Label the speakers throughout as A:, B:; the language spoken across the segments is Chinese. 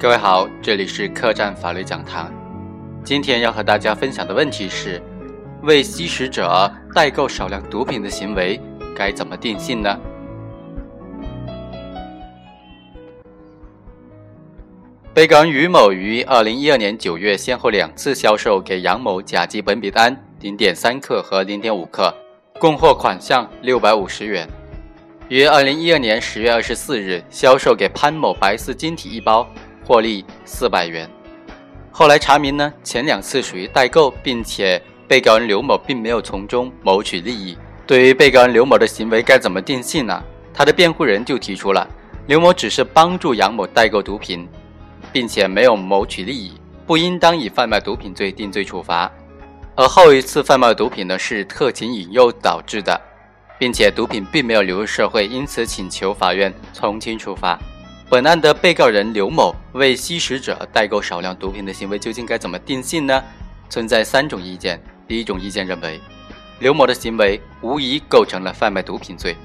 A: 各位好，这里是客栈法律讲堂。今天要和大家分享的问题是：为吸食者代购少量毒品的行为该怎么定性呢？被告人于某于二零一二年九月先后两次销售给杨某甲基苯丙胺零点三克和零点五克，供货款项六百五十元。于二零一二年十月二十四日销售给潘某白色晶体一包。获利四百元。后来查明呢，前两次属于代购，并且被告人刘某并没有从中谋取利益。对于被告人刘某的行为该怎么定性呢？他的辩护人就提出了，刘某只是帮助杨某代购毒品，并且没有谋取利益，不应当以贩卖毒品罪定罪处罚。而后一次贩卖毒品呢，是特情引诱导致的，并且毒品并没有流入社会，因此请求法院从轻处罚。本案的被告人刘某为吸食者代购少量毒品的行为究竟该怎么定性呢？存在三种意见。第一种意见认为，刘某的行为无疑构成了贩卖毒品罪。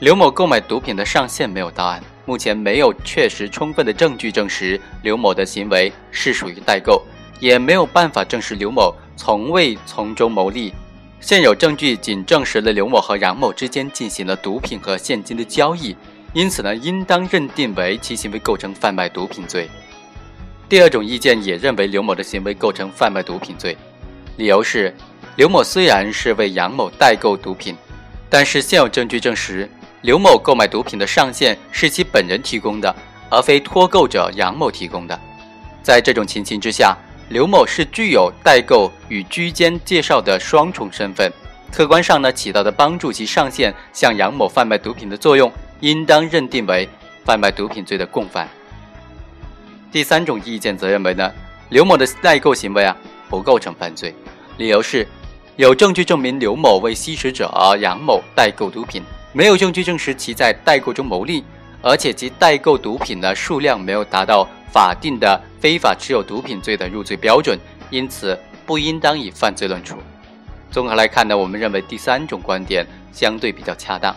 A: 刘某购买毒品的上限没有到案，目前没有确实充分的证据证实刘某的行为是属于代购，也没有办法证实刘某从未从中牟利。现有证据仅证实了刘某和杨某之间进行了毒品和现金的交易。因此呢，应当认定为其行为构成贩卖毒品罪。第二种意见也认为刘某的行为构成贩卖毒品罪，理由是刘某虽然是为杨某代购毒品，但是现有证据证实刘某购买毒品的上限是其本人提供的，而非托购者杨某提供的。在这种情形之下，刘某是具有代购与居间介绍的双重身份，客观上呢起到的帮助其上线向杨某贩卖毒品的作用。应当认定为贩卖毒品罪的共犯。第三种意见则认为呢，刘某的代购行为啊不构成犯罪，理由是有证据证明刘某为吸食者杨某代购毒品，没有证据证实其在代购中牟利，而且其代购毒品的数量没有达到法定的非法持有毒品罪的入罪标准，因此不应当以犯罪论处。综合来看呢，我们认为第三种观点相对比较恰当。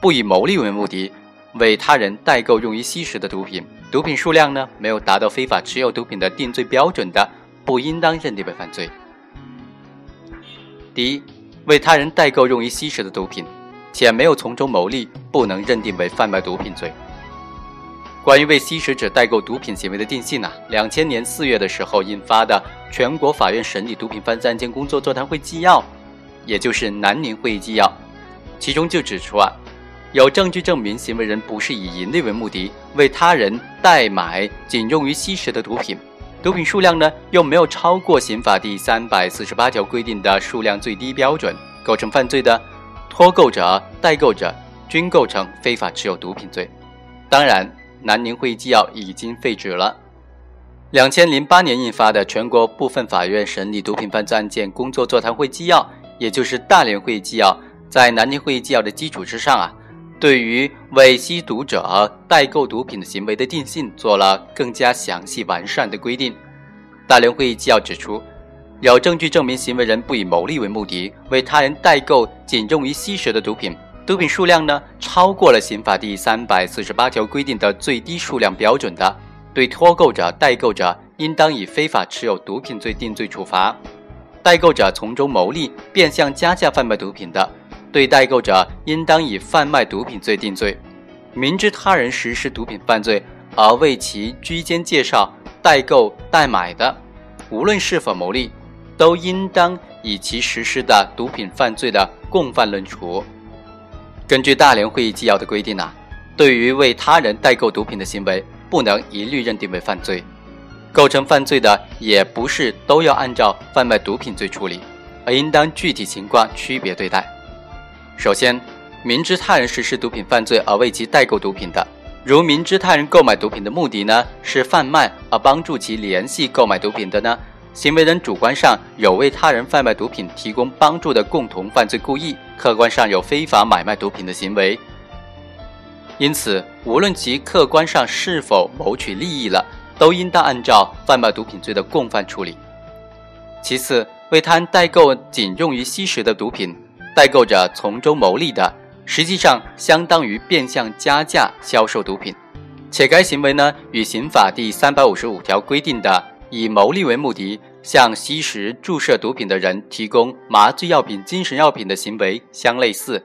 A: 不以牟利为目的，为他人代购用于吸食的毒品，毒品数量呢没有达到非法持有毒品的定罪标准的，不应当认定为犯罪。第一，为他人代购用于吸食的毒品，且没有从中牟利，不能认定为贩卖毒品罪。关于为吸食者代购毒品行为的定性呢，两千年四月的时候印发的全国法院审理毒品犯罪案件工作座谈会纪要，也就是南宁会议纪要，其中就指出啊。有证据证明行为人不是以盈利为目的为他人代买仅用于吸食的毒品，毒品数量呢又没有超过刑法第三百四十八条规定的数量最低标准，构成犯罪的，托购者、代购者均构成非法持有毒品罪。当然，南宁会议纪要已经废止了。两千零八年印发的全国部分法院审理毒品犯罪案件工作座谈会纪要，也就是大连会议纪要，在南宁会议纪要的基础之上啊。对于为吸毒者代购毒品的行为的定性，做了更加详细完善的规定。大连会议纪要指出，有证据证明行为人不以牟利为目的为他人代购仅用于吸食的毒品，毒品数量呢超过了刑法第三百四十八条规定的最低数量标准的，对托购者、代购者应当以非法持有毒品罪定罪处罚；代购者从中牟利，变相加价贩卖毒品的。对代购者，应当以贩卖毒品罪定罪；明知他人实施毒品犯罪而为其居间介绍、代购、代买的，无论是否牟利，都应当以其实施的毒品犯罪的共犯论处。根据大连会议纪要的规定啊，对于为他人代购毒品的行为，不能一律认定为犯罪，构成犯罪的也不是都要按照贩卖毒品罪处理，而应当具体情况区别对待。首先，明知他人实施毒品犯罪而为其代购毒品的，如明知他人购买毒品的目的呢是贩卖而帮助其联系购买毒品的呢，行为人主观上有为他人贩卖毒品提供帮助的共同犯罪故意，客观上有非法买卖毒品的行为。因此，无论其客观上是否谋取利益了，都应当按照贩卖毒品罪的共犯处理。其次，为他人代购仅用于吸食的毒品。代购者从中牟利的，实际上相当于变相加价销售毒品，且该行为呢与刑法第三百五十五条规定的以牟利为目的向吸食、注射毒品的人提供麻醉药品、精神药品的行为相类似，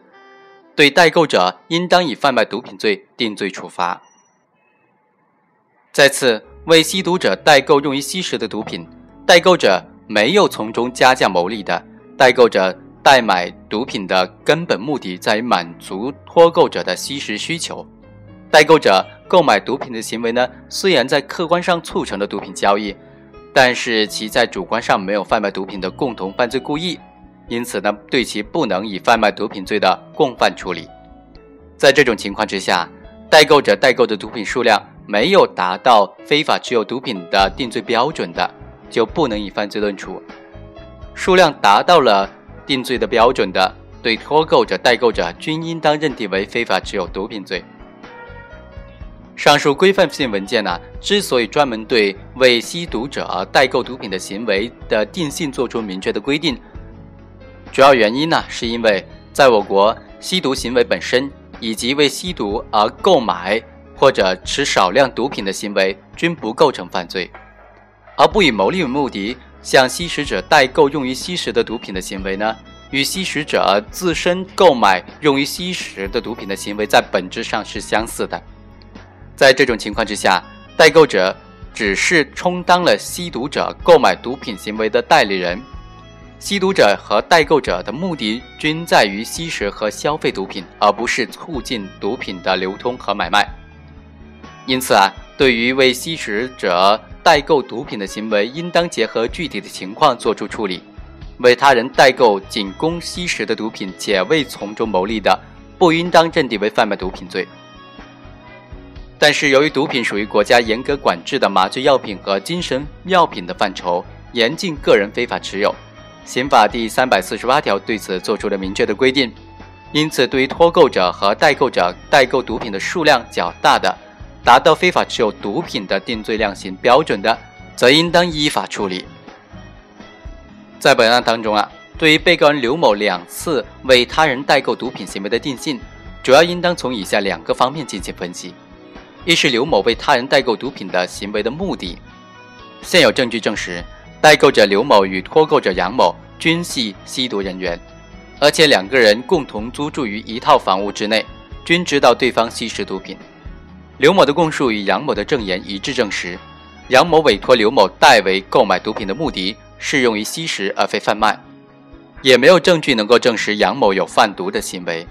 A: 对代购者应当以贩卖毒品罪定罪处罚。再次，为吸毒者代购用于吸食的毒品，代购者没有从中加价牟利的，代购者代买毒品的根本目的在于满足脱购者的吸食需求。代购者购买毒品的行为呢，虽然在客观上促成了毒品交易，但是其在主观上没有贩卖毒品的共同犯罪故意，因此呢，对其不能以贩卖毒品罪的共犯处理。在这种情况之下，代购者代购的毒品数量没有达到非法持有毒品的定罪标准的，就不能以犯罪论处；数量达到了定罪的标准的，对脱购者、代购者均应当认定为非法持有毒品罪。上述规范性文件呢，之所以专门对为吸毒者代购毒品的行为的定性作出明确的规定，主要原因呢，是因为在我国，吸毒行为本身以及为吸毒而购买或者持少量毒品的行为均不构成犯罪，而不以牟利为目的向吸食者代购用于吸食的毒品的行为呢，与吸食者自身购买用于吸食的毒品的行为在本质上是相似的。在这种情况之下，代购者只是充当了吸毒者购买毒品行为的代理人。吸毒者和代购者的目的均在于吸食和消费毒品，而不是促进毒品的流通和买卖。因此啊，对于为吸食者代购毒品的行为，应当结合具体的情况作出处理。为他人代购仅供吸食的毒品且未从中牟利的，不应当认定为贩卖毒品罪。但是，由于毒品属于国家严格管制的麻醉药品和精神药品的范畴，严禁个人非法持有。刑法第三百四十八条对此作出了明确的规定。因此，对于脱购者和代购者代购毒品的数量较大的，达到非法持有毒品的定罪量刑标准的，则应当依法处理。在本案当中啊，对于被告人刘某两次为他人代购毒品行为的定性，主要应当从以下两个方面进行分析。一是刘某为他人代购毒品的行为的目的，现有证据证实，代购者刘某与脱购者杨某均系吸毒人员，而且两个人共同租住于一套房屋之内，均知道对方吸食毒品。刘某的供述与杨某的证言一致证实，杨某委托刘某代为购买毒品的目的是用于吸食而非贩卖，也没有证据能够证实杨某有贩毒的行为，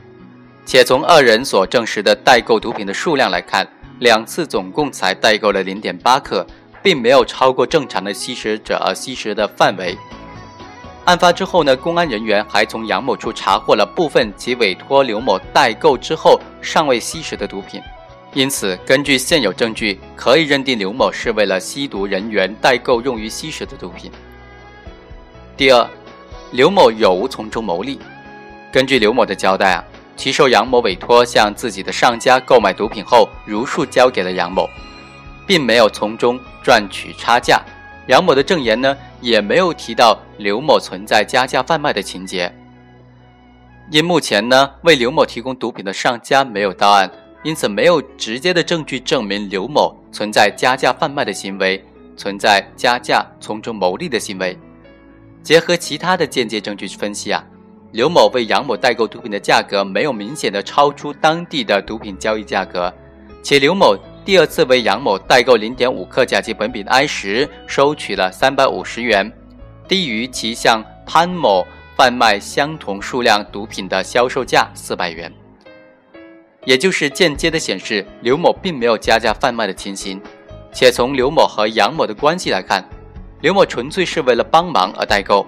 A: 且从二人所证实的代购毒品的数量来看。两次总共才代购了零点八克，并没有超过正常的吸食者而吸食的范围。案发之后呢，公安人员还从杨某处查获了部分其委托刘某代购之后尚未吸食的毒品，因此根据现有证据，可以认定刘某是为了吸毒人员代购用于吸食的毒品。第二，刘某有无从中牟利？根据刘某的交代啊。其受杨某委托向自己的上家购买毒品后，如数交给了杨某，并没有从中赚取差价。杨某的证言呢，也没有提到刘某存在加价贩卖的情节。因目前呢，为刘某提供毒品的上家没有到案，因此没有直接的证据证明刘某存在加价贩卖的行为，存在加价从中牟利的行为。结合其他的间接证据分析啊。刘某为杨某代购毒品的价格没有明显的超出当地的毒品交易价格，且刘某第二次为杨某代购零点五克甲基苯丙胺时收取了三百五十元，低于其向潘某贩卖相同数量毒品的销售价四百元，也就是间接的显示刘某并没有加价贩卖的情形。且从刘某和杨某的关系来看，刘某纯粹是为了帮忙而代购。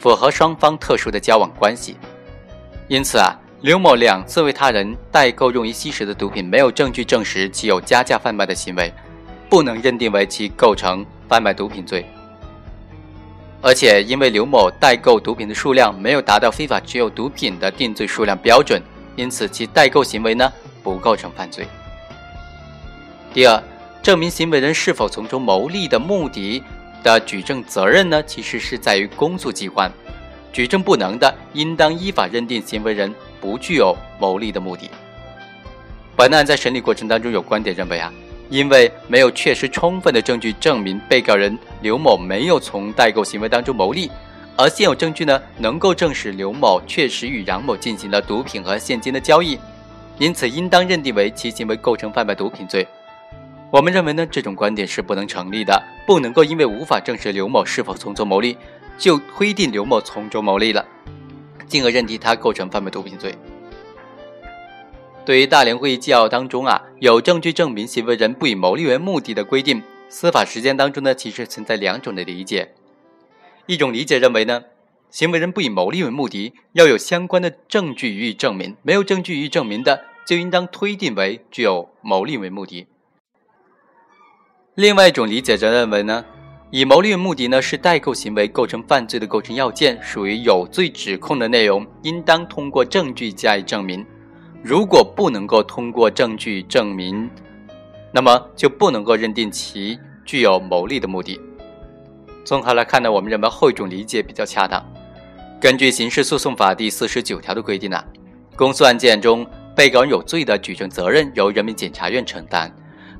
A: 符合双方特殊的交往关系，因此啊，刘某两次为他人代购用于吸食的毒品，没有证据证实其有加价贩卖的行为，不能认定为其构成贩卖毒品罪。而且，因为刘某代购毒品的数量没有达到非法持有毒品的定罪数量标准，因此其代购行为呢不构成犯罪。第二，证明行为人是否从中牟利的目的。的举证责任呢，其实是在于公诉机关，举证不能的，应当依法认定行为人不具有牟利的目的。本案在审理过程当中有观点认为啊，因为没有确实充分的证据证明被告人刘某没有从代购行为当中牟利，而现有证据呢能够证实刘某确实与杨某进行了毒品和现金的交易，因此应当认定为其行为构成贩卖毒品罪。我们认为呢这种观点是不能成立的，不能够因为无法证实刘某是否从中牟利，就推定刘某从中牟利了，进而认定他构成贩卖毒品罪。对于大连会议纪要当中啊有证据证明行为人不以牟利为目的的规定，司法实践当中呢其实存在两种的理解。一种理解认为呢，行为人不以牟利为目的，要有相关的证据予以证明，没有证据予以证明的，就应当推定为具有牟利为目的。另外一种理解则认为呢，以牟利为目的呢是代购行为构成犯罪的构成要件，属于有罪指控的内容，应当通过证据加以证明。如果不能够通过证据证明，那么就不能够认定其具有牟利的目的。综合来看呢，我们认为后一种理解比较恰当。根据刑事诉讼法第四十九条的规定呢，公诉案件中被告人有罪的举证责任由人民检察院承担。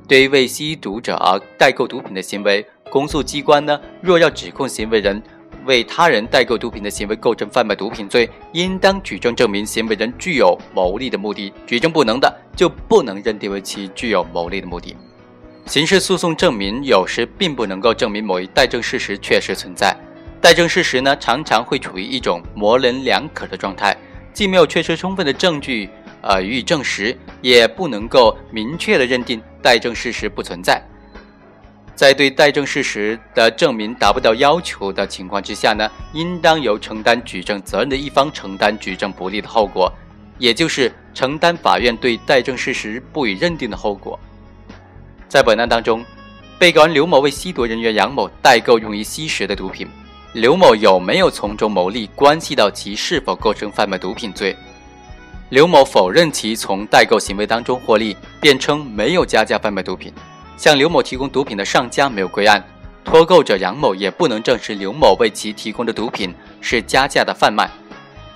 A: 对于为吸毒者而代购毒品的行为，公诉机关呢若要指控行为人。为他人代购毒品的行为构成贩卖毒品罪，应当举证证明行为人具有牟利的目的。举证不能的，就不能认定为其具有牟利的目的。刑事诉讼证明有时并不能够证明某一代证事实确实存在。代证事实呢，常常会处于一种模棱两可的状态，既没有确实充分的证据呃予以证实，也不能够明确的认定代证事实不存在。在对代证事实的证明达不到要求的情况之下呢，应当由承担举证责任的一方承担举证不利的后果，也就是承担法院对代证事实不予认定的后果。在本案当中，被告人刘某为吸毒人员杨某代购用于吸食的毒品，刘某有没有从中牟利，关系到其是否构成贩卖毒品罪。刘某否认其从代购行为当中获利，辩称没有加价贩卖毒品。向刘某提供毒品的上家没有归案，脱购者杨某也不能证实刘某为其提供的毒品是加价的贩卖，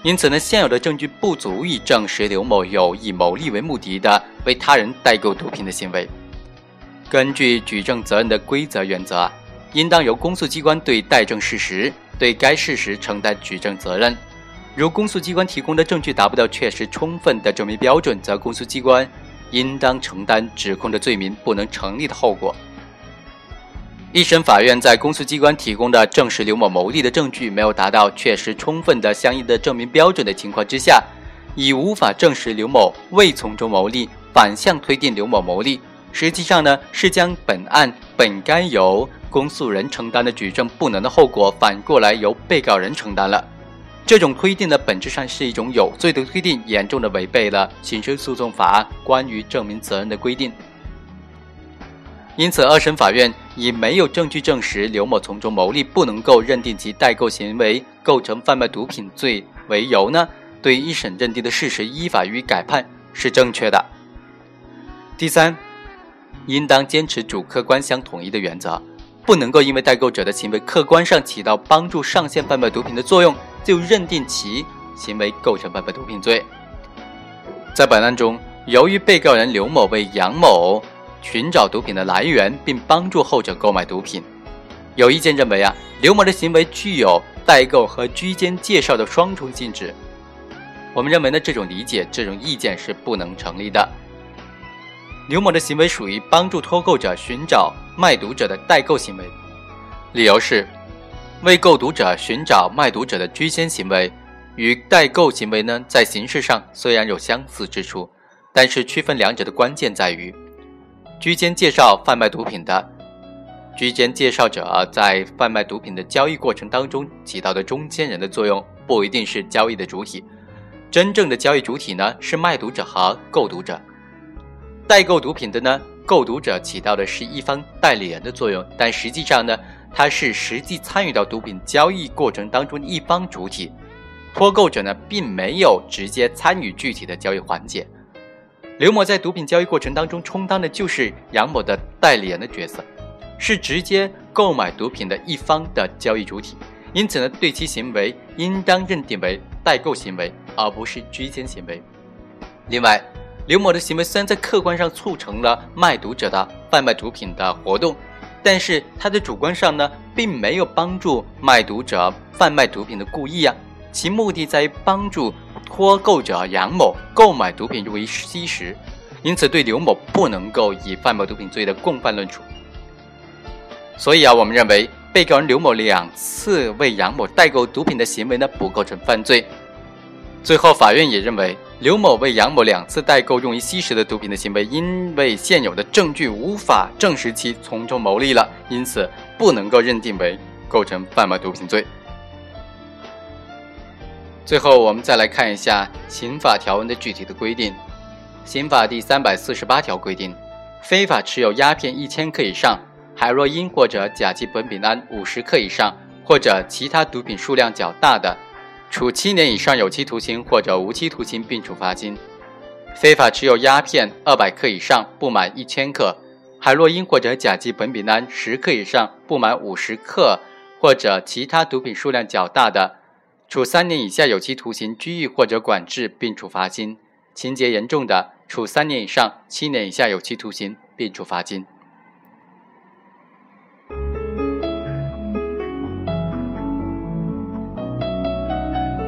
A: 因此呢，现有的证据不足以证实刘某有以牟利为目的的为他人代购毒品的行为。根据举证责任的规则原则，应当由公诉机关对待证事实，对该事实承担举证责任。如公诉机关提供的证据达不到确实充分的证明标准，则公诉机关。应当承担指控的罪名不能成立的后果。一审法院在公诉机关提供的证实刘某牟利的证据没有达到确实充分的相应的证明标准的情况之下，已无法证实刘某未从中牟利，反向推定刘某牟利，实际上呢是将本案本该由公诉人承担的举证不能的后果，反过来由被告人承担了。这种推定呢，本质上是一种有罪的推定，严重的违背了刑事诉讼法关于证明责任的规定。因此，二审法院以没有证据证实刘某从中牟利，不能够认定其代购行为构成贩卖毒品罪为由呢，对一审认定的事实依法予以改判是正确的。第三，应当坚持主客观相统一的原则，不能够因为代购者的行为客观上起到帮助上线贩卖毒品的作用。就认定其行为构成贩卖毒品罪。在本案中，由于被告人刘某为杨某寻找毒品的来源，并帮助后者购买毒品，有意见认为啊，刘某的行为具有代购和居间介绍的双重性质。我们认为呢，这种理解、这种意见是不能成立的。刘某的行为属于帮助脱购者寻找卖毒者的代购行为，理由是。为购毒者寻找卖毒者的居间行为，与代购行为呢，在形式上虽然有相似之处，但是区分两者的关键在于，居间介绍贩卖毒品的居间介绍者在贩卖毒品的交易过程当中起到的中间人的作用，不一定是交易的主体。真正的交易主体呢，是卖毒者和购毒者。代购毒品的呢，购毒者起到的是一方代理人的作用，但实际上呢。他是实际参与到毒品交易过程当中一方主体，脱购者呢并没有直接参与具体的交易环节。刘某在毒品交易过程当中充当的就是杨某的代理人的角色，是直接购买毒品的一方的交易主体，因此呢，对其行为应当认定为代购行为，而不是居间行为。另外，刘某的行为虽然在客观上促成了卖毒者的贩卖毒品的活动，但是他在主观上呢，并没有帮助卖毒者贩卖毒品的故意啊，其目的在于帮助脱购者杨某购买毒品用于吸食，因此对刘某不能够以贩卖毒品罪的共犯论处。所以啊，我们认为被告人刘某两次为杨某代购毒品的行为呢，不构成犯罪。最后，法院也认为刘某为杨某两次代购用于吸食的毒品的行为，因为现有的证据无法证实其从中牟利了，因此不能够认定为构成贩卖毒品罪。最后，我们再来看一下刑法条文的具体的规定。刑法第三百四十八条规定，非法持有鸦片一千克以上。海洛因或者甲基苯丙胺五十克以上，或者其他毒品数量较大的，处七年以上有期徒刑或者无期徒刑，并处罚金；非法持有鸦片二百克以上不满一千克，海洛因或者甲基苯丙胺十克以上不满五十克，或者其他毒品数量较大的，处三年以下有期徒刑、拘役或者管制，并处罚金；情节严重的，处三年以上七年以下有期徒刑，并处罚金。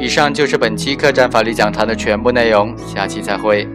A: 以上就是本期客栈法律讲坛的全部内容，下期再会。